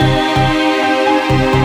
night.